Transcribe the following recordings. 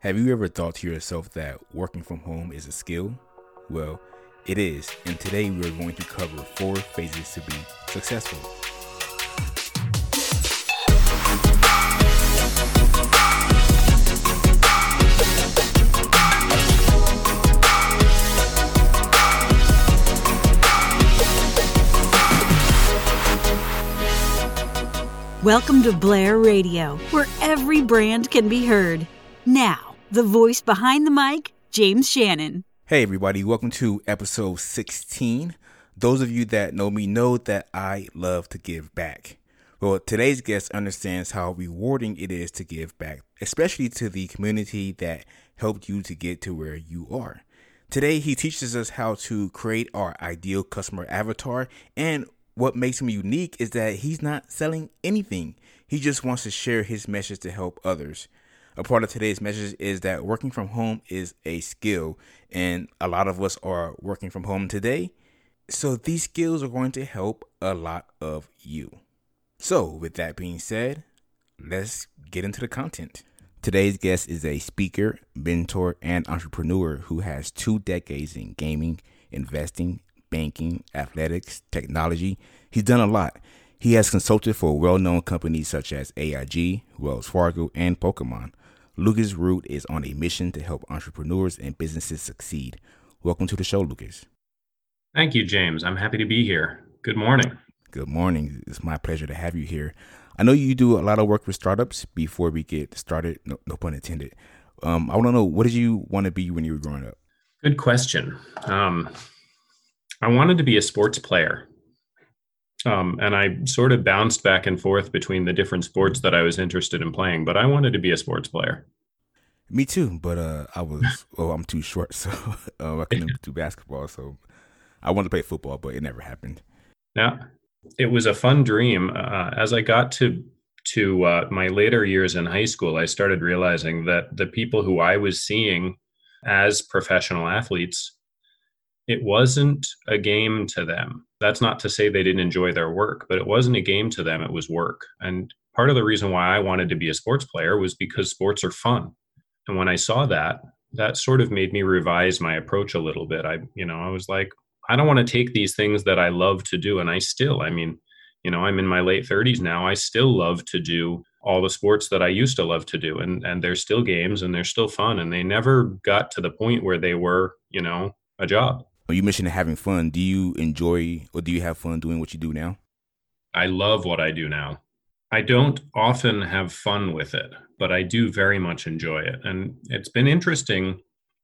Have you ever thought to yourself that working from home is a skill? Well, it is, and today we're going to cover four phases to be successful. Welcome to Blare Radio, where every brand can be heard. Now, the voice behind the mic, James Shannon. Hey, everybody, welcome to episode 16. Those of you that know me know that I love to give back. Well, today's guest understands how rewarding it is to give back, especially to the community that helped you to get to where you are. Today, he teaches us how to create our ideal customer avatar and what makes him unique is that he's not selling anything. He just wants to share his message to help others. A part of today's message is that working from home is a skill, and a lot of us are working from home today. So these skills are going to help a lot of you. So, with that being said, let's get into the content. Today's guest is a speaker, mentor, and entrepreneur who has two decades in gaming, investing, banking, athletics, technology. He's done a lot. He has consulted for well known companies such as AIG, Wells Fargo, and Pokemon. Lucas Root is on a mission to help entrepreneurs and businesses succeed. Welcome to the show, Lucas. Thank you, James. I'm happy to be here. Good morning. Good morning. It's my pleasure to have you here. I know you do a lot of work with startups. Before we get started, no, no pun intended. Um, I want to know what did you want to be when you were growing up? Good question. Um, I wanted to be a sports player. Um, and I sort of bounced back and forth between the different sports that I was interested in playing, but I wanted to be a sports player. Me too, but uh, I was well. I'm too short, so uh, I couldn't do basketball. So I wanted to play football, but it never happened. Yeah, it was a fun dream. Uh, as I got to to uh, my later years in high school, I started realizing that the people who I was seeing as professional athletes it wasn't a game to them. That's not to say they didn't enjoy their work, but it wasn't a game to them, it was work. And part of the reason why I wanted to be a sports player was because sports are fun. And when I saw that, that sort of made me revise my approach a little bit. I, you know, I was like, I don't want to take these things that I love to do. And I still, I mean, you know, I'm in my late 30s now. I still love to do all the sports that I used to love to do. And and they're still games and they're still fun. And they never got to the point where they were, you know, a job you mentioned having fun. Do you enjoy or do you have fun doing what you do now? I love what I do now. I don't often have fun with it, but I do very much enjoy it. And it's been interesting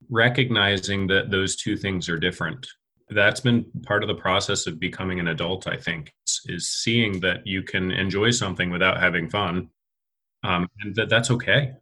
recognizing that those two things are different. That's been part of the process of becoming an adult, I think, is seeing that you can enjoy something without having fun. Um, and that that's okay.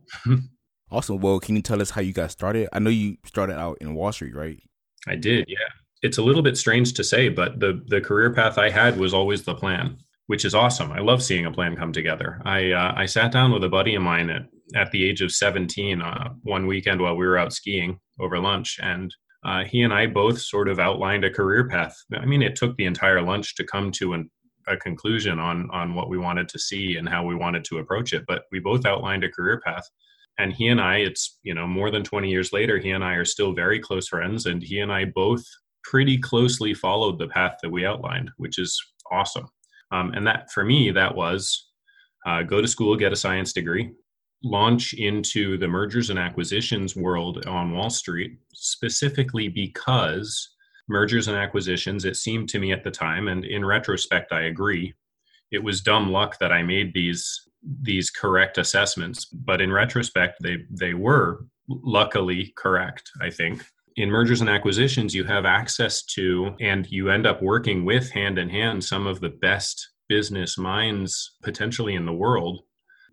awesome. Well, can you tell us how you got started? I know you started out in Wall Street, right? I did, yeah. It's a little bit strange to say, but the the career path I had was always the plan, which is awesome. I love seeing a plan come together. I uh, I sat down with a buddy of mine at at the age of 17 uh, one weekend while we were out skiing over lunch, and uh, he and I both sort of outlined a career path. I mean, it took the entire lunch to come to an, a conclusion on on what we wanted to see and how we wanted to approach it, but we both outlined a career path and he and I, it's you know more than 20 years later, he and I are still very close friends, and he and I both pretty closely followed the path that we outlined, which is awesome. Um, and that for me, that was uh, go to school, get a science degree, launch into the mergers and acquisitions world on Wall Street, specifically because mergers and acquisitions, it seemed to me at the time, and in retrospect, I agree, it was dumb luck that I made these these correct assessments but in retrospect they they were luckily correct i think. In mergers and acquisitions you have access to and you end up working with hand in hand some of the best business minds potentially in the world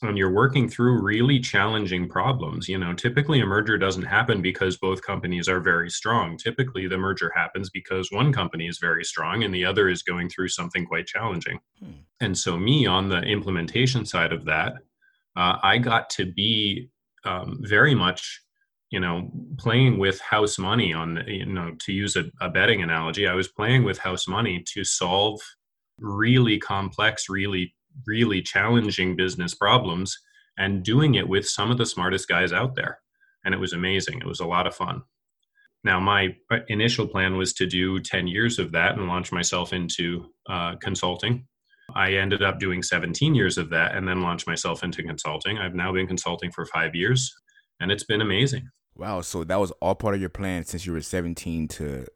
when you're working through really challenging problems you know typically a merger doesn't happen because both companies are very strong typically the merger happens because one company is very strong and the other is going through something quite challenging hmm. and so me on the implementation side of that uh, i got to be um, very much you know playing with house money on you know to use a, a betting analogy i was playing with house money to solve really complex really really challenging business problems and doing it with some of the smartest guys out there. and it was amazing. It was a lot of fun. Now, my uh, initial plan was to do 10 years of that and launch myself into uh, consulting. I ended up doing 17 years of that and then launched myself into consulting. I've now been consulting for five years and it's been amazing. Wow. So that was all part of your plan since you were 17 to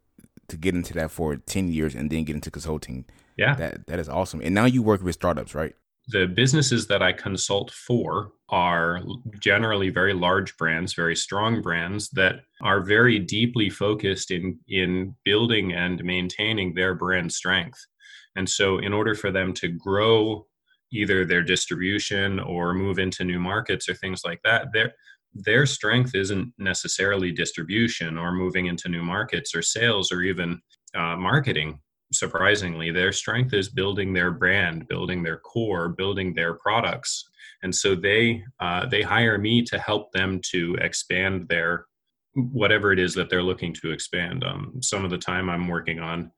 to get into that for 10 years and then get into consulting. Yeah. That that is awesome. And now you work with startups, right? The businesses that I consult for are generally very large brands, very strong brands that are very deeply focused in in building and maintaining their brand strength. And so, in order for them to grow either their distribution or move into new markets or things like that, their their strength isn't necessarily distribution or moving into new markets or sales or even uh, marketing. Surprisingly, their strength is building their brand, building their core, building their products, and so they uh, they hire me to help them to expand their whatever it is that they're looking to expand. Um, some of the time, I'm working on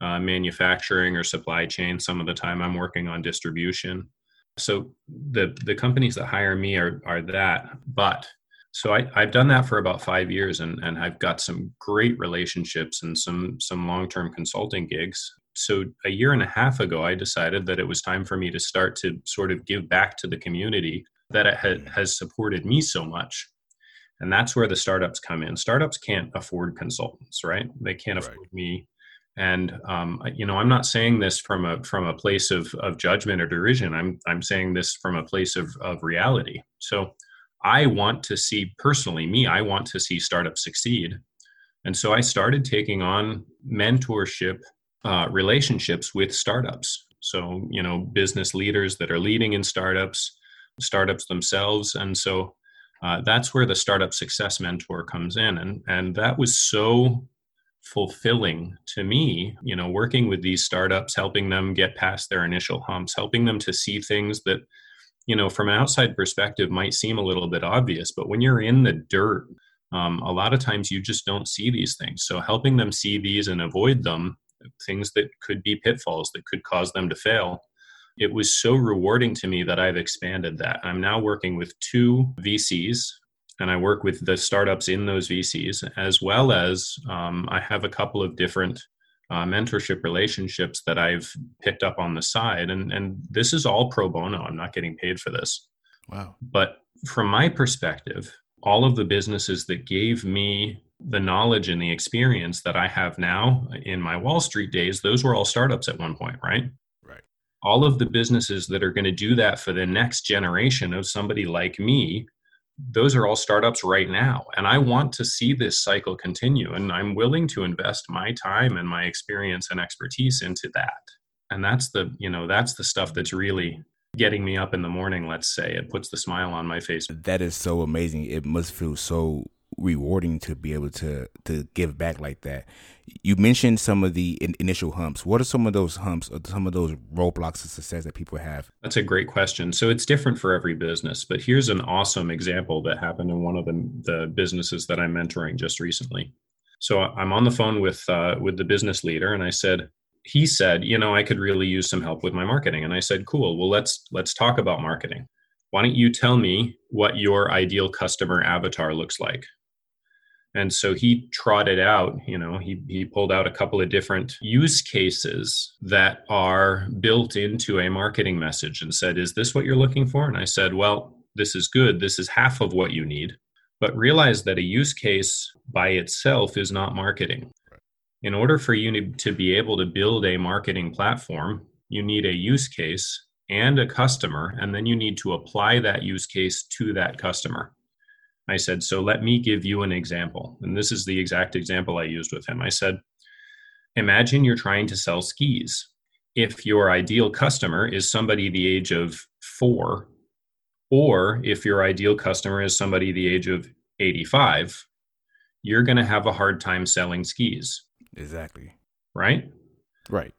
uh, manufacturing or supply chain. Some of the time, I'm working on distribution. So the the companies that hire me are are that. But so I, I've done that for about five years, and and I've got some great relationships and some some long term consulting gigs. So a year and a half ago, I decided that it was time for me to start to sort of give back to the community that it had, has supported me so much. And that's where the startups come in. Startups can't afford consultants right? They can't afford me. And um, you know i'm not saying this from a from a place of, of judgment or derision. I'm i'm saying this from a place of, of reality. So i want to see personally me i want to see startups succeed. And so i started taking on mentorship uh, relationships with startups. So you know business leaders that are leading in startups startups themselves. And so uh, that's where the startup success mentor comes in. And and that was so fulfilling to me you know working with these startups helping them get past their initial humps helping them to see things that you know from an outside perspective might seem a little bit obvious but when you're in the dirt um, a lot of times you just don't see these things so helping them see these and avoid them things that could be pitfalls that could cause them to fail it was so rewarding to me that I've expanded that. I'm now working with two VCs and I work with the startups in those VCs, as well as um, I have a couple of different uh, mentorship relationships that I've picked up on the side. And, and this is all pro bono. I'm not getting paid for this. Wow. But from my perspective, all of the businesses that gave me the knowledge and the experience that I have now in my Wall Street days, those were all startups at one point, right? Right. All of the businesses that are going to do that for the next generation of somebody like me those are all startups right now and i want to see this cycle continue and i'm willing to invest my time and my experience and expertise into that. And that's the you know that's the stuff that's really getting me up in the morning let's say. It puts the smile on my face. That is so amazing. It must feel so rewarding to be able to to give back like that. You mentioned some of the in, initial humps. What are some of those humps or some of those roadblocks of success that people have? That's a great question. So it's different for every business, but here's an awesome example that happened in one of the, the businesses that I'm mentoring just recently. So I'm on the phone with uh, with the business leader, and I said, he said, you know, I could really use some help with my marketing, and I said, cool. Well, let's let's talk about marketing. Why don't you tell me what your ideal customer avatar looks like? And so he trotted out, you know, he, he pulled out a couple of different use cases that are built into a marketing message and said, Is this what you're looking for? And I said, Well, this is good. This is half of what you need. But realize that a use case by itself is not marketing. In order for you to be able to build a marketing platform, you need a use case and a customer, and then you need to apply that use case to that customer. I said, So let me give you an example. And this is the exact example I used with him. I said, Imagine you're trying to sell skis. If your ideal customer is somebody the age of four, or if your ideal customer is somebody the age of 85, you're going to have a hard time selling skis. Exactly. Right? Right.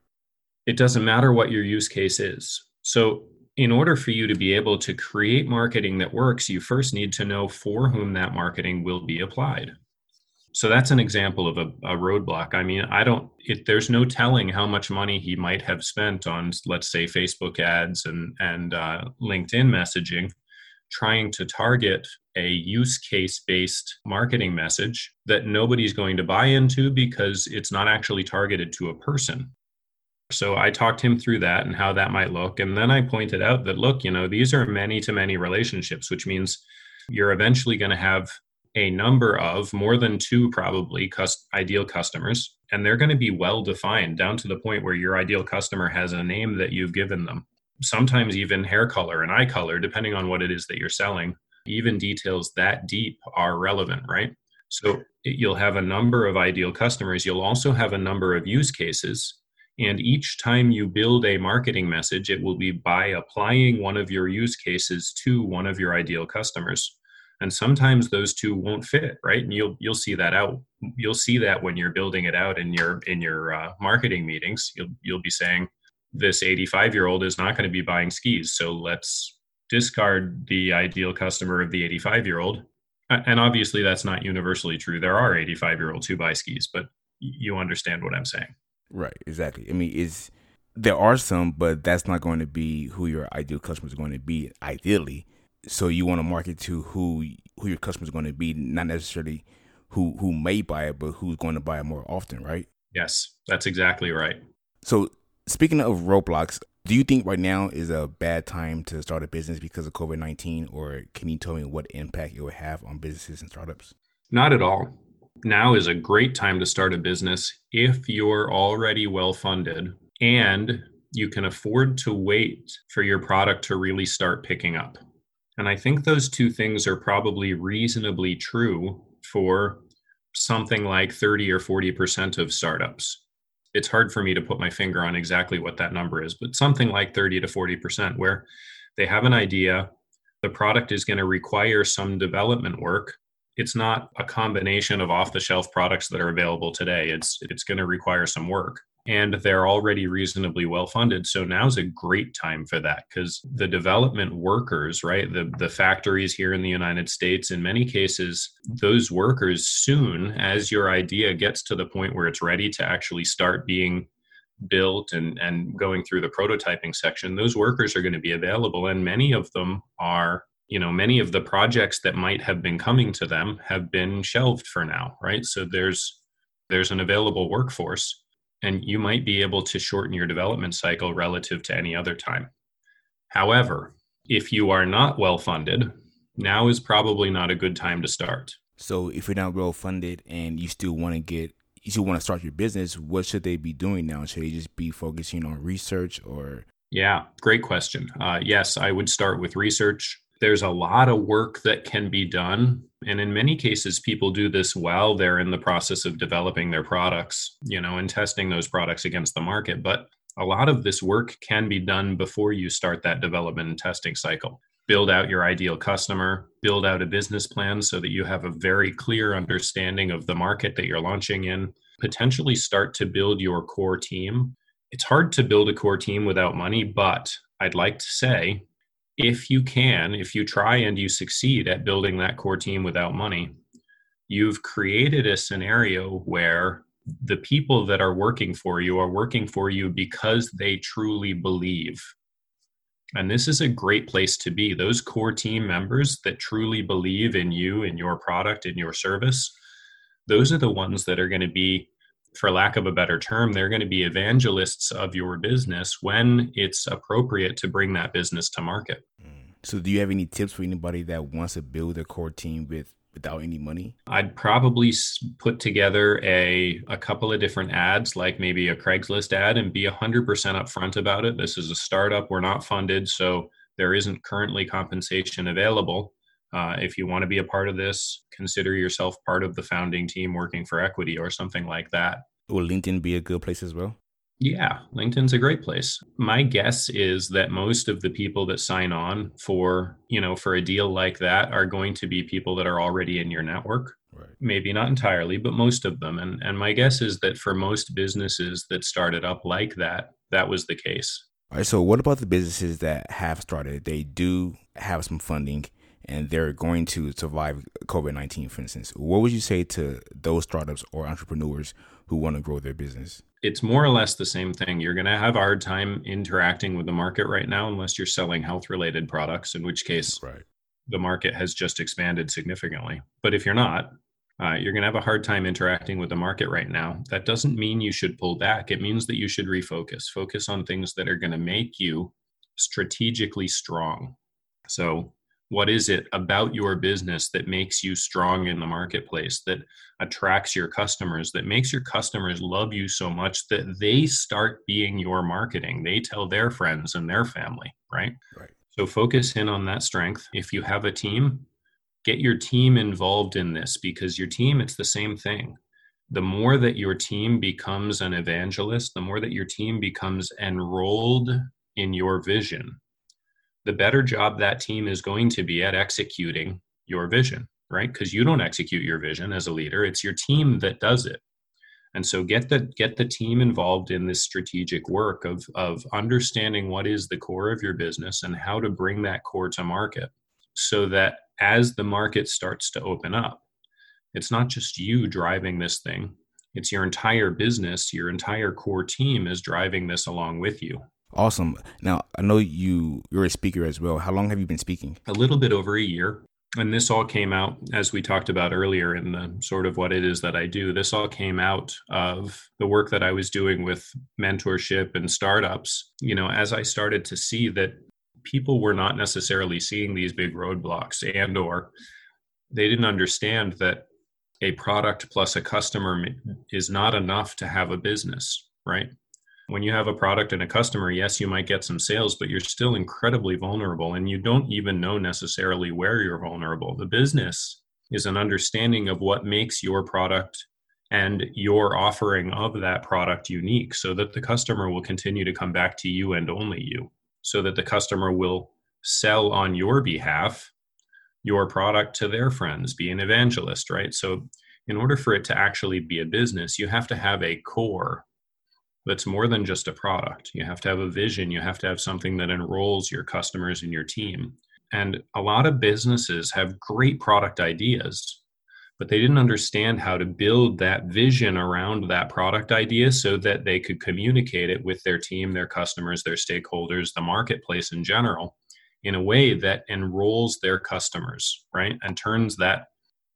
It doesn't matter what your use case is. So in order for you to be able to create marketing that works, you first need to know for whom that marketing will be applied. So that's an example of a, a roadblock. I mean, I don't, it, there's no telling how much money he might have spent on, let's say, Facebook ads and, and uh, LinkedIn messaging, trying to target a use case based marketing message that nobody's going to buy into because it's not actually targeted to a person. So I talked him through that and how that might look. And then I pointed out that, look, you know, these are many to many relationships, which means you're eventually going to have a number of more than two probably cus- ideal customers and they're going to be well defined down to the point where your ideal customer has a name that you've given them sometimes even hair color and eye color depending on what it is that you're selling even details that deep are relevant right so you'll have a number of ideal customers you'll also have a number of use cases and each time you build a marketing message it will be by applying one of your use cases to one of your ideal customers. And sometimes those two won't fit right? And you'll you'll see that out. You'll see that when you're building it out in your in your uh, marketing meetings. You'll you'll be saying this 85 year old is not going to be buying skis so let's discard the ideal customer of the 85 year old and obviously that's not universally true. There are 85 year olds who buy skis but you understand what i'm saying right exactly i mean is there are some but that's not going to be who your ideal customer is going to be ideally so you want to market to who who your customers are going to be, not necessarily who who may buy it, but who's going to buy it more often, right? Yes, that's exactly right. So speaking of roadblocks, do you think right now is a bad time to start a business because of COVID nineteen, or can you tell me what impact it would have on businesses and startups? Not at all. Now is a great time to start a business if you're already well funded and you can afford to wait for your product to really start picking up. And I think those two things are probably reasonably true for something like 30 or 40% of startups. It's hard for me to put my finger on exactly what that number is, but something like 30 to 40%, where they have an idea, the product is going to require some development work. It's not a combination of off the shelf products that are available today. It's it's going to require some work and they're already reasonably well funded so now's a great time for that because the development workers right the, the factories here in the united states in many cases those workers soon as your idea gets to the point where it's ready to actually start being built and, and going through the prototyping section those workers are going to be available and many of them are you know many of the projects that might have been coming to them have been shelved for now right so there's there's an available workforce and you might be able to shorten your development cycle relative to any other time. However, if you are not well funded, now is probably not a good time to start. So, if you're not well funded and you still want to get, you still want to start your business, what should they be doing now? Should they just be focusing on research or? Yeah, great question. Uh, yes, I would start with research there's a lot of work that can be done. And in many cases people do this while they're in the process of developing their products you know and testing those products against the market. But a lot of this work can be done before you start that development and testing cycle. Build out your ideal customer build out a business plan so that you have a very clear understanding of the market that you're launching in. Potentially start to build your core team. It's hard to build a core team without money but i'd like to say if you can, if you try and you succeed at building that core team without money, you've created a scenario where the people that are working for you are working for you because they truly believe. And this is a great place to be. Those core team members that truly believe in you, in your product, in your service, those are the ones that are going to be for lack of a better term, they're going to be evangelists of your business when it's appropriate to bring that business to market. Mm. So, do you have any tips for anybody that wants to build a core team with without any money? I'd probably put together a a couple of different ads, like maybe a Craigslist ad, and be hundred percent upfront about it. This is a startup; we're not funded, so there isn't currently compensation available. Uh, if you want to be a part of this, consider yourself part of the founding team working for equity or something like that. Will LinkedIn be a good place as well? Yeah, LinkedIn's a great place. My guess is that most of the people that sign on for, you know, for a deal like that are going to be people that are already in your network. Right. Maybe not entirely, but most of them. And and my guess is that for most businesses that started up like that, that was the case. All right. So what about the businesses that have started? They do have some funding and they're going to survive COVID 19, for instance, what would you say to those startups or entrepreneurs who want to grow their business? It's more or less the same thing. You're going to have a hard time interacting with the market right now unless you're selling health related products, in which case, right. the market has just expanded significantly. But if you're not, uh, you're going to have a hard time interacting with the market right now. That doesn't mean you should pull back. It means that you should refocus, focus on things that are going to make you strategically strong. So, what is it about your business that makes you strong in the marketplace, that attracts your customers, that makes your customers love you so much that they start being your marketing? They tell their friends and their family, right? Right. So, focus in on that strength. If you have a team, get your team involved in this because your team, it's the same thing. The more that your team becomes an evangelist, the more that your team becomes enrolled in your vision, the better job that team is going to be at executing your vision, right? Because you don't execute your vision as a leader, it's your team that does it. And so get the get the team involved in this strategic work of of understanding what is the core of your business and how to bring that core to market so that as the market starts to open up, it's not just you driving this thing, it's your entire business, your entire core team is driving this along with you. Awesome. Now, I know you you're a speaker as well. How long have you been speaking? A little bit over a year. And this all came out, as we talked about earlier, in the sort of what it is that I do. This all came out of the work that I was doing with mentorship and startups. You know, as I started to see that people were not necessarily seeing these big roadblocks and or they didn't understand that a product plus a customer is not enough to have a business right when you have a product and a customer yes you might get some sales but you're still incredibly vulnerable and you don't even know necessarily where you're vulnerable the business is an understanding of what makes your product and your offering of that product unique so that the customer will continue to come back to you and only you so that the customer will sell on your behalf your product to their friends, be an evangelist, right? So, in order for it to actually be a business, you have to have a core that's more than just a product. You have to have a vision, you have to have something that enrolls your customers and your team. And a lot of businesses have great product ideas, but they didn't understand how to build that vision around that product idea so that they could communicate it with their team, their customers, their stakeholders, the marketplace in general in a way that enrolls their customers, right? And turns that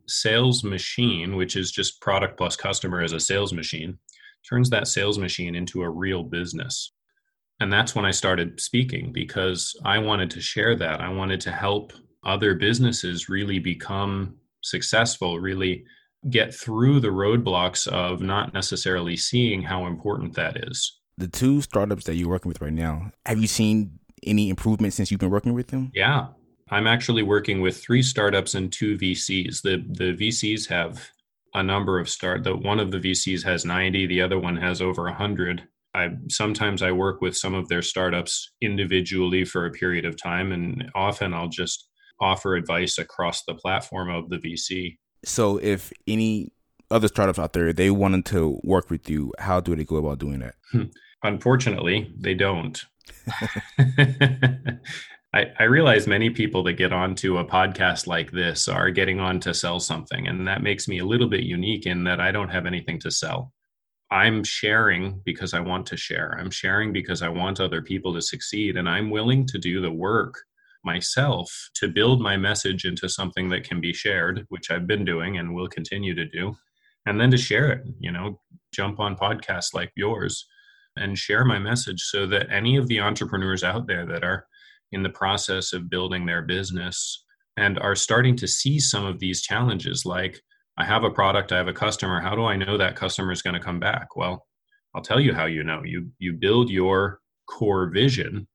sales machine, which is just product plus customer as a sales machine, turns that sales machine into a real business. And that's when I started speaking because I wanted to share that. I wanted to help other businesses really become successful really get through the roadblocks of not necessarily seeing how important that is. The two startups that you're working with right now, have you seen any improvement since you've been working with them? Yeah. I'm actually working with three startups and two VCs. The the VCs have a number of start that one of the VCs has 90, the other one has over 100. I sometimes I work with some of their startups individually for a period of time and often I'll just offer advice across the platform of the VC. So, if any other startups out there they wanted to work with you, how do they go about doing that? Hmm. Unfortunately, they don't. I, I, realize many people that get onto a podcast like this are getting on to sell something, and that makes me a little bit unique in that I don't have anything to sell. I'm sharing because I want to share. I'm sharing because I want other people to succeed, and I'm willing to do the work myself to build my message into something that can be shared, which I've been doing and will continue to do, and then to share it, you know, jump on podcasts like yours and share my message so that any of the entrepreneurs out there that are in the process of building their business and are starting to see some of these challenges like I have a product, I have a customer, how do I know that customer is going to come back? Well, I'll tell you how you know. You you build your core vision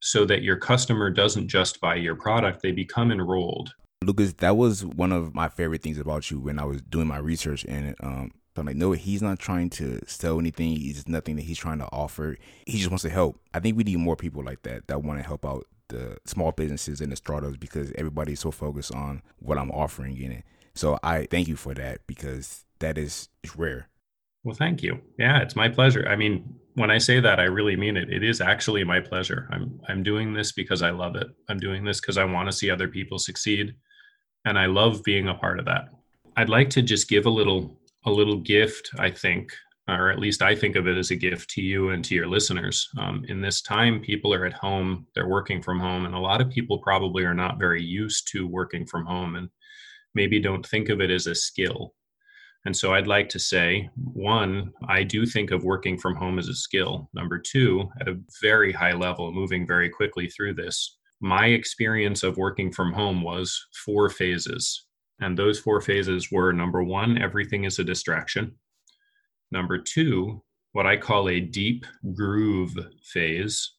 so that your customer doesn't just buy your product, they become enrolled. Lucas, that was one of my favorite things about you when I was doing my research. And um, I'm like, no, he's not trying to sell anything. He's nothing that he's trying to offer. He just wants to help. I think we need more people like that that want to help out the small businesses and the startups because everybody's so focused on what I'm offering in it. So I thank you for that because that is rare. Well, thank you. Yeah, it's my pleasure. I mean, when I say that, I really mean it. It is actually my pleasure. I'm I'm doing this because I love it. I'm doing this because I want to see other people succeed, and I love being a part of that. I'd like to just give a little a little gift. I think or at least I think of it as a gift to you and to your listeners. Um, in this time, people are at home, they're working from home, and a lot of people probably are not very used to working from home and maybe don't think of it as a skill. And so I'd like to say one, I do think of working from home as a skill. Number two, at a very high level, moving very quickly through this, my experience of working from home was four phases. And those four phases were number one, everything is a distraction. Number two, what I call a deep groove phase.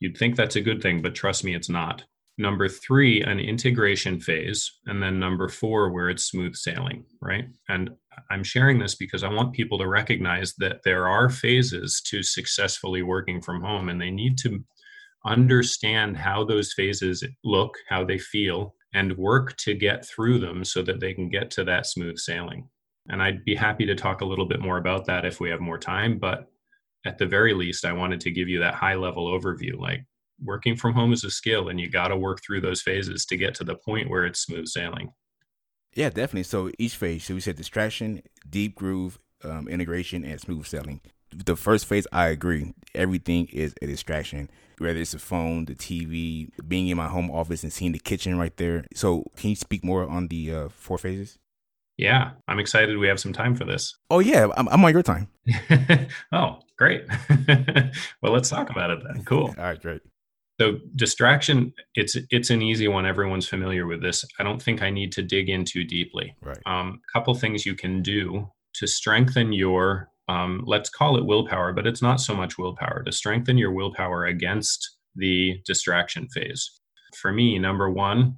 You'd think that's a good thing, but trust me, it's not. Number three, an integration phase. And then number four, where it's smooth sailing, right? And I'm sharing this because I want people to recognize that there are phases to successfully working from home, and they need to understand how those phases look, how they feel, and work to get through them so that they can get to that smooth sailing. And I'd be happy to talk a little bit more about that if we have more time. But at the very least, I wanted to give you that high level overview. Like working from home is a skill, and you got to work through those phases to get to the point where it's smooth sailing. Yeah, definitely. So each phase, so we said distraction, deep groove, um, integration, and smooth sailing. The first phase, I agree. Everything is a distraction, whether it's the phone, the TV, being in my home office and seeing the kitchen right there. So, can you speak more on the uh, four phases? Yeah, I'm excited we have some time for this. Oh, yeah, I'm, I'm on your time. oh, great. well, let's talk about it then. Cool. All right, great. So distraction, it's it's an easy one. Everyone's familiar with this. I don't think I need to dig in too deeply. Right. Um, a couple things you can do to strengthen your um, let's call it willpower, but it's not so much willpower. To strengthen your willpower against the distraction phase. For me, number one,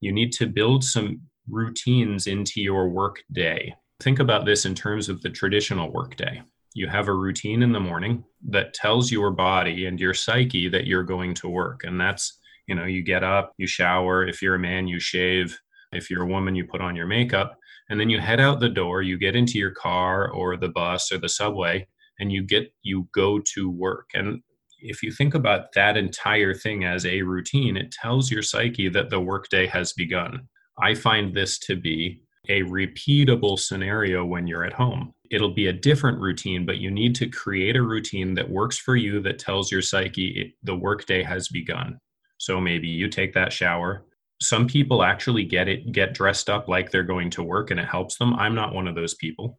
you need to build some routines into your work day. Think about this in terms of the traditional work day. You have a routine in the morning that tells your body and your psyche that you're going to work. And that's, you know, you get up, you shower. If you're a man, you shave. If you're a woman, you put on your makeup. And then you head out the door, you get into your car or the bus or the subway, and you get, you go to work. And if you think about that entire thing as a routine, it tells your psyche that the workday has begun. I find this to be a repeatable scenario when you're at home. It'll be a different routine, but you need to create a routine that works for you that tells your psyche it, the workday has begun. So maybe you take that shower. Some people actually get it, get dressed up like they're going to work and it helps them. I'm not one of those people.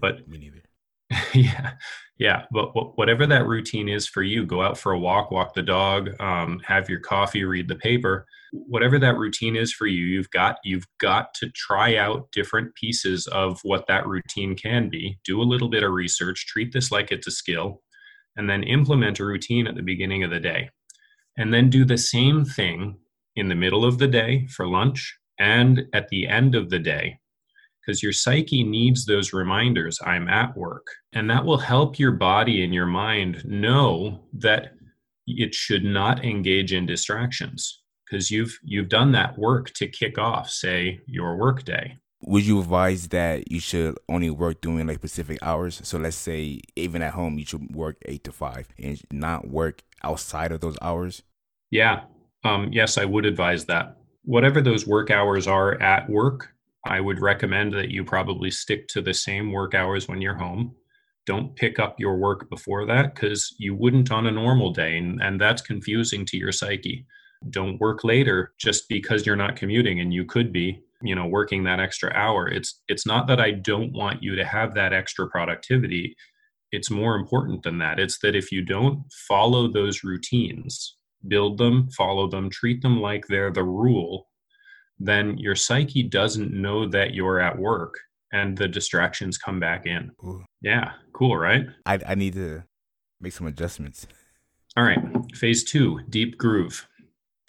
But me neither. yeah yeah but whatever that routine is for you go out for a walk walk the dog um, have your coffee read the paper whatever that routine is for you you've got you've got to try out different pieces of what that routine can be do a little bit of research treat this like it's a skill and then implement a routine at the beginning of the day and then do the same thing in the middle of the day for lunch and at the end of the day because your psyche needs those reminders I'm at work. And that will help your body and your mind know that it should not engage in distractions because you've you've done that work to kick off say your work day. Would you advise that you should only work during like specific hours? So let's say even at home you should work 8 to 5 and not work outside of those hours? Yeah um, yes i would advise that whatever those work hours are at work I would recommend that you probably stick to the same work hours when you're home. Don't pick up your work before that because you wouldn't on a normal day, and, and that's confusing to your psyche. Don't work later just because you're not commuting and you could be, you know, working that extra hour. It's it's not that I don't want you to have that extra productivity. It's more important than that. It's that if you don't follow those routines, build them, follow them, treat them like they're the rule, then your psyche doesn't know that you're at work and the distractions come back in. Ooh. Yeah, cool, right? I, I need to make some adjustments. All right, phase two, deep groove.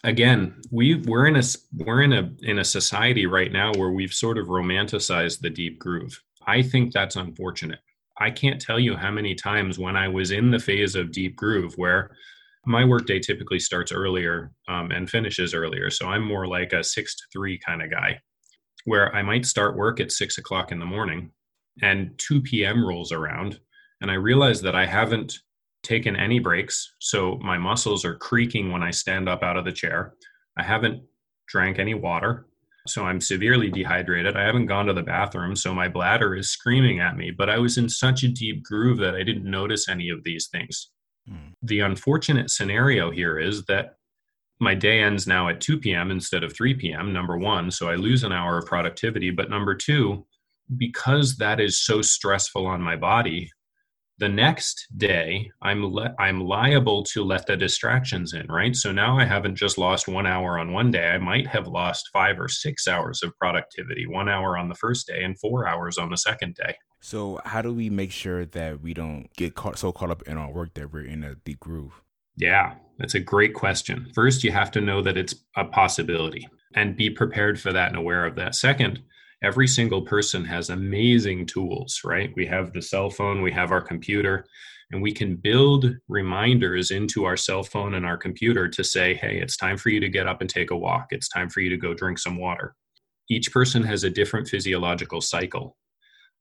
Again, we we're in a we're in a in a society right now where we've sort of romanticized the deep groove. I think that's unfortunate. I can't tell you how many times when I was in the phase of deep groove where my workday typically starts earlier um, and finishes earlier. So I'm more like a six to three kind of guy, where I might start work at six o'clock in the morning and 2 p.m. rolls around. And I realize that I haven't taken any breaks. So my muscles are creaking when I stand up out of the chair. I haven't drank any water. So I'm severely dehydrated. I haven't gone to the bathroom, so my bladder is screaming at me. But I was in such a deep groove that I didn't notice any of these things. Mm. The unfortunate scenario here is that my day ends now at 2 p.m. instead of 3 p.m., number one. So I lose an hour of productivity. But number two, because that is so stressful on my body, the next day I'm I'm liable to let the distractions in, right? So now I haven't just lost 1 hour on one day. I might have lost 5 or 6 hours of productivity, 1 hour on the first day and 4 hours on the second day. So how do we make sure that we don't get caught so caught up in our work that we're in a deep groove? Yeah, that's a great question. First, you have to know that it's a possibility and be prepared for that and aware of that. Second, every single person has amazing tools, right? We have the cell phone, we have our computer, and we can build reminders into our cell phone and our computer to say, hey, it's time for you to get up and take a walk. It's time for you to go drink some water. Each person has a different physiological cycle.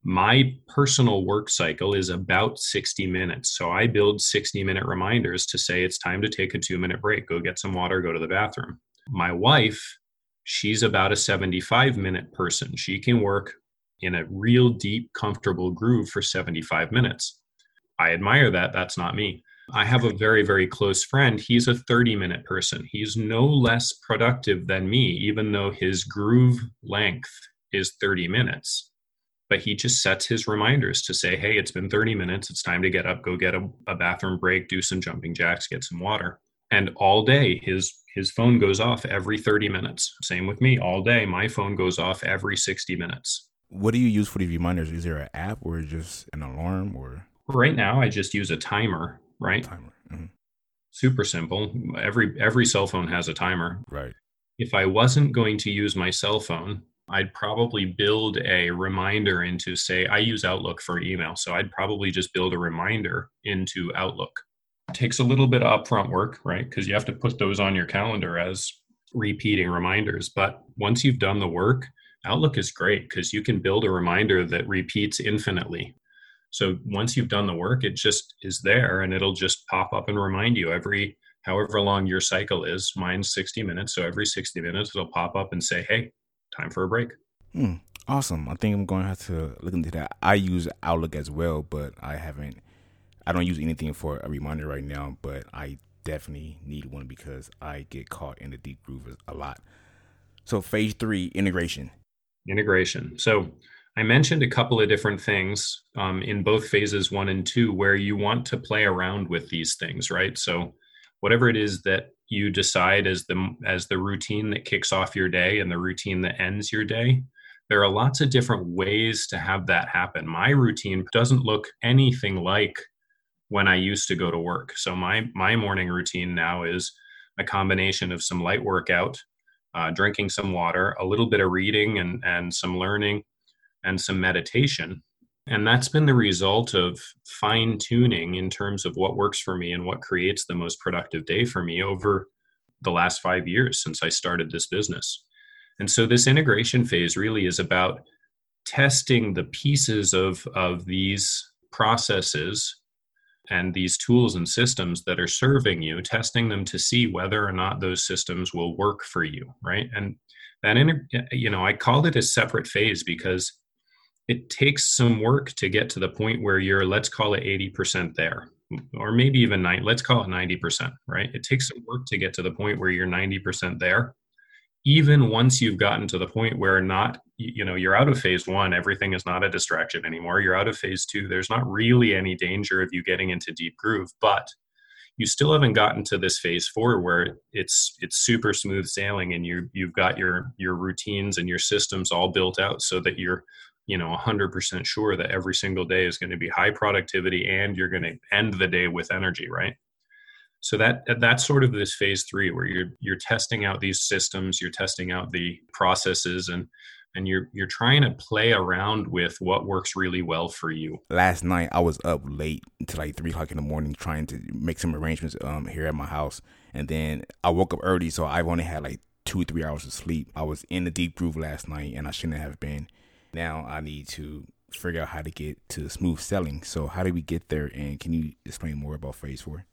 My personal work cycle is about 60 minutes. So I build 60 minute reminders to say it's time to take a two minute break, go get some water, go to the bathroom. My wife she's about a 75 minute person. She can work in a real deep, comfortable groove for 75 minutes. I admire that. That's not me. I have a very, very close friend. He's a 30 minute person. He's no less productive than me, even though his groove length is 30 minutes. But he just sets his reminders to say, hey, it's been 30 minutes. It's time to get up, go get a, a bathroom break, do some jumping jacks, get some water. And all day, his his phone goes off every 30 minutes. Same with me all day. My phone goes off every 60 minutes. What do you use for these reminders? Is there an app or just an alarm or? Right now, I just use a timer, right? Timer. Mm-hmm. Super simple. Every every cell phone has a timer. Right. If I wasn't going to use my cell phone, I'd probably build a reminder into say I use Outlook for email, so I'd probably just build a reminder into Outlook takes a little bit of upfront work, right? Because you have to put those on your calendar as repeating reminders. But once you've done the work, Outlook is great because you can build a reminder that repeats infinitely. So once you've done the work, it just is there and it'll just pop up and remind you every however long your cycle is. Mine's 60 minutes. So every 60 minutes, it'll pop up and say, hey, time for a break. Hmm, awesome. I think I'm going to have to look into that. I use Outlook as well, but I haven't I don't use anything for a reminder right now, but I definitely need one because I get caught in the deep groove a lot. So phase three, integration. Integration. So I mentioned a couple of different things um, in both phases one and two where you want to play around with these things, right? So whatever it is that you decide as the as the routine that kicks off your day and the routine that ends your day, there are lots of different ways to have that happen. My routine doesn't look anything like when I used to go to work. So my my morning routine now is a combination of some light workout, uh, drinking some water, a little bit of reading and and some learning, and some meditation. And that's been the result of fine tuning in terms of what works for me and what creates the most productive day for me over the last five years since I started this business. And so this integration phase really is about testing the pieces of, of these processes and these tools and systems that are serving you, testing them to see whether or not those systems will work for you, right? And that, you know, I called it a separate phase because it takes some work to get to the point where you're, let's call it 80% there, or maybe even nine, let's call it 90%, right? It takes some work to get to the point where you're 90% there. Even once you've gotten to the point where not you know you're out of phase one everything is not a distraction anymore. You're out of phase two. There's not really any danger of you getting into deep groove but you still haven't gotten to this phase four where it's it's super smooth sailing and you you've got your your routines and your systems all built out so that you're you know 100% sure that every single day is going to be high productivity and you're going to end the day with energy right? So that that's sort of this phase three where you're you're testing out these systems you're testing out the processes and and you're you're trying to play around with what works really well for you. Last night i was up late until like three o'clock in the morning trying to make some arrangements um here at my house. And then i woke up early so i've only had like two or three hours of sleep. I was in the deep groove last night and i shouldn't have been now i need to figure out how to get to smooth selling so how do we get there and can you explain more about phase four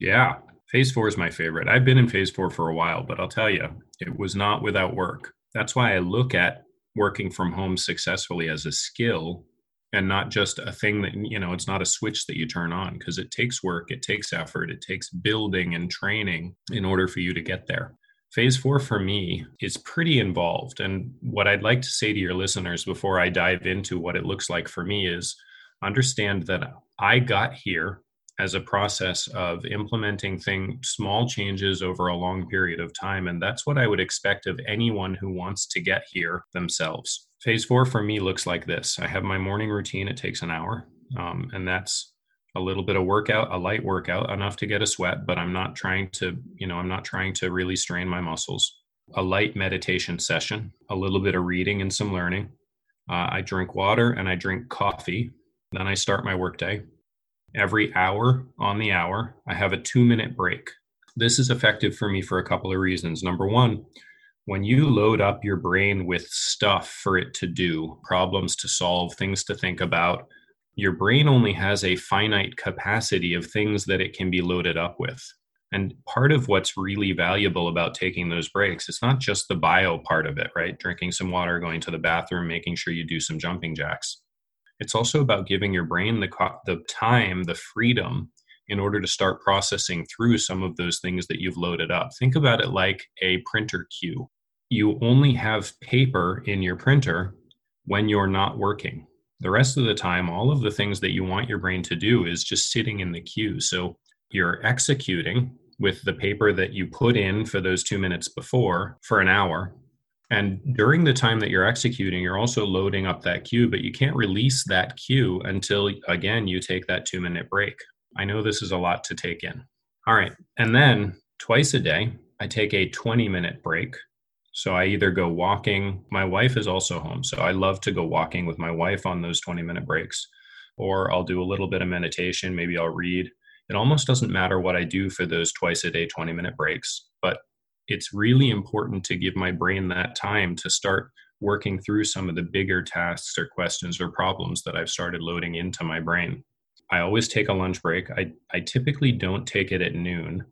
yeah, phase four is my favorite. I've been in phase four for a while, but I'll tell you, it was not without work. That's why I look at working from home successfully as a skill and not just a thing that you know it's not a switch that you turn on because it takes work it takes effort it takes building and training in order for you to get there phase 4 for me is pretty involved. And what i'd like to say to your listeners before i dive into what it looks like for me is understand that i got here as a process of implementing thing small changes over a long period of time. And that's what i would expect of anyone who wants to get here themselves. Phase four for me looks like this. I have my morning routine. It takes an hour. Um, and that's a little bit of workout a light workout enough to get a sweat but i'm not trying to you know i'm not trying to really strain my muscles a light meditation session a little bit of reading and some learning uh, i drink water and i drink coffee then i start my workday every hour on the hour. I have a two minute break. This is effective for me for a couple of reasons. Number one, when you load up your brain with stuff for it to do, problems to solve, things to think about, your brain only has a finite capacity of things that it can be loaded up with. And part of what's really valuable about taking those breaks, it's not just the bio part of it, right? Drinking some water, going to the bathroom, making sure you do some jumping jacks it's also about giving your brain the, the time, the freedom in order to start processing through some of those things that you've loaded up. Think about it like a printer queue. You only have paper in your printer when you're not working. The rest of the time, all of the things that you want your brain to do is just sitting in the queue. So you're executing with the paper that you put in for those two minutes before for an hour and during the time that you're executing, you're also loading up that queue, but you can't release that queue until, again, you take that two minute break. I know this is a lot to take in. All right. And then twice a day, I take a 20 minute break. So I either go walking, my wife is also home. So I love to go walking with my wife on those 20 minute breaks, or I'll do a little bit of meditation. Maybe I'll read. It almost doesn't matter what I do for those twice a day 20 minute breaks, but it's really important to give my brain that time to start working through some of the bigger tasks or questions or problems that I've started loading into my brain. I always take a lunch break. I, I typically don't take it at noon.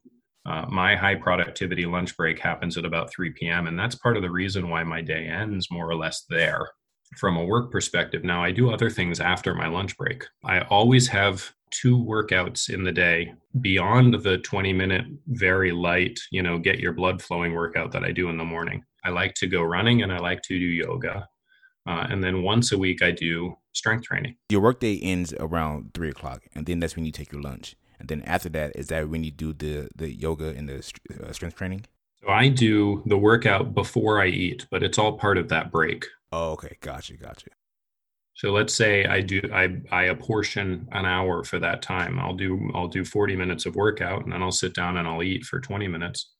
Uh, my high productivity lunch break happens at about 3 p.m., and that's part of the reason why my day ends more or less there from a work perspective. Now, I do other things after my lunch break. I always have two workouts in the day beyond the 20 minute, very light, you know, get your blood flowing workout that I do in the morning. I like to go running and I like to do yoga. Uh, and then once a week, I do strength training. Your workday ends around three o'clock, and then that's when you take your lunch. And then after that, is that when you do the, the yoga and the uh, strength training? So I do the workout before I eat, but it's all part of that break. Oh, okay. Gotcha. Gotcha. So let's say I do I I apportion an hour for that time. I'll do I'll do 40 minutes of workout and then I'll sit down and I'll eat for 20 minutes.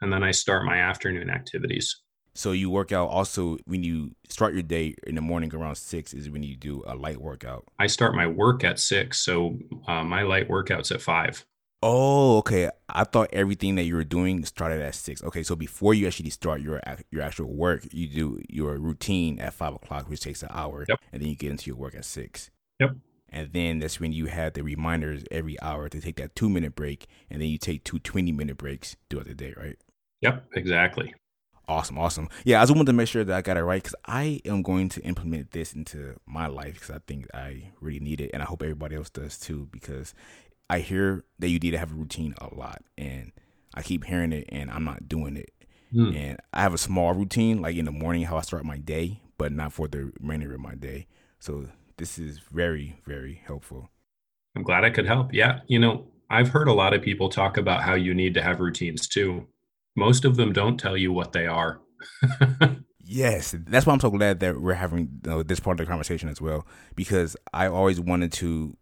And then I start my afternoon activities. So you work out also when you start your day in the morning around six is when you do a light workout. I start my work at six, so uh, my light workouts at five. Oh, okay. I thought everything that you were doing started at six. Okay, so before you actually start your your actual work, you do your routine at five o'clock, which takes an hour, yep. and then you get into your work at six. Yep. And then that's when you have the reminders every hour to take that two minute break, and then you take two 20 minute breaks throughout the day, right? Yep, exactly. Awesome, awesome. Yeah, I just wanted to make sure that I got it right because I am going to implement this into my life because I think I really need it, and I hope everybody else does too. Because I hear that you need to have a routine a lot, and I keep hearing it, and I'm not doing it. Mm. And I have a small routine, like in the morning, how I start my day, but not for the remainder of my day. So this is very, very helpful. I'm glad I could help. Yeah, you know, I've heard a lot of people talk about how you need to have routines too. Most of them don't tell you what they are. yes, that's why I'm so glad that we're having you know, this part of the conversation as well, because I always wanted to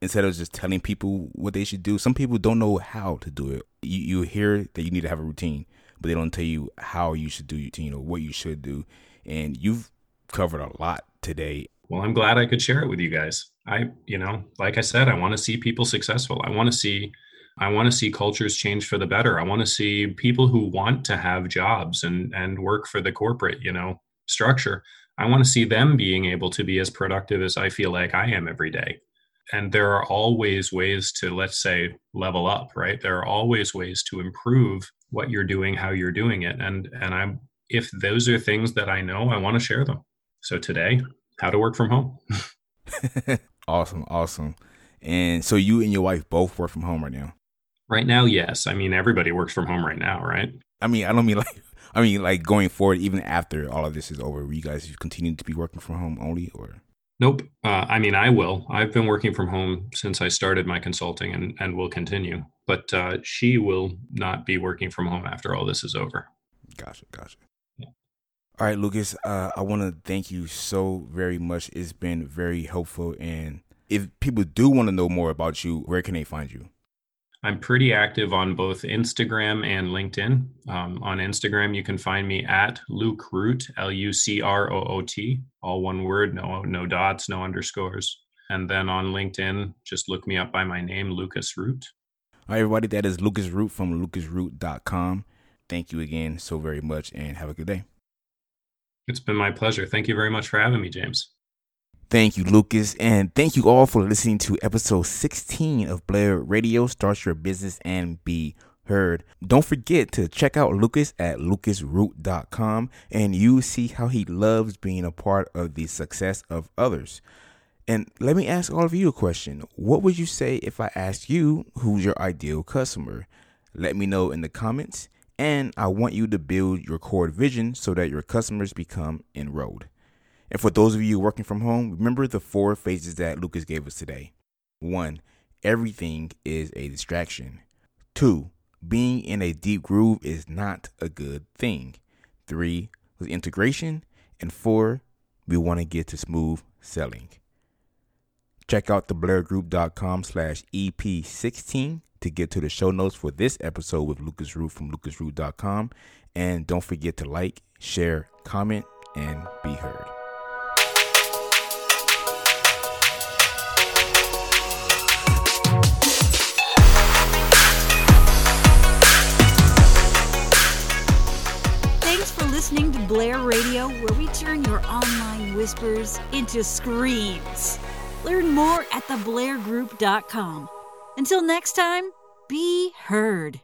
instead of just telling people what they should do, some people don't know how to do it. You, you hear that you need to have a routine, but they don't tell you how you should do your routine or what you should do. And you've covered a lot today. Well, I'm glad I could share it with you guys. I, you know, like I said, I want to see people successful. I want to see I want to see cultures change for the better. I want to see people who want to have jobs and and work for the corporate, you know, structure. I want to see them being able to be as productive as I feel like I am every day and there are always ways to let's say level up right there are always ways to improve what you're doing how you're doing it and and i'm if those are things that I know, I want to share them. So today, how to work from home. awesome, awesome. And so you and your wife both work from home right now. Right now, yes. I mean, everybody works from home right now, right? I mean, I don't mean like I mean like going forward, even after all of this is over, will you guys continue to be working from home only, or? Nope. Uh, I mean, I will. I've been working from home since I started my consulting, and and will continue. But uh, she will not be working from home after all this is over. Gotcha. Gotcha. Yeah. All right, Lucas. Uh, I want to thank you so very much. It's been very helpful. And if people do want to know more about you, where can they find you? I'm pretty active on both Instagram and LinkedIn. Um, on Instagram, you can find me at Luke Root, L U C R O O T, all one word, no no dots, no underscores. And then on LinkedIn, just look me up by my name, Lucas Root. All right, everybody, that is Lucas Root from lucasroot.com. Thank you again so very much and have a good day. It's been my pleasure. Thank you very much for having me, James. Thank you, Lucas. And thank you all for listening to episode 16 of Blare Radio Start Your Business and Be Heard. Don't forget to check out Lucas at lucasroot.com and you see how he loves being a part of the success of others. And let me ask all of you a question. What would you say if I asked you who's your ideal customer? Let me know in the comments. And I want you to build your core vision so that your customers become enrolled. And for those of you working from home, remember the four phases that Lucas gave us today. One, everything is a distraction. Two, being in a deep groove is not a good thing. Three was integration. And four, we want to get to smooth selling. Check out theblaregroup.com slash EP16 to get to the show notes for this episode with Lucas Root from lucasroot.com. And don't forget to like, share, comment, and be heard. Listening to Blare Radio, where we turn your online whispers into screams. Learn more at theblaregroup.com. Until next time, be heard.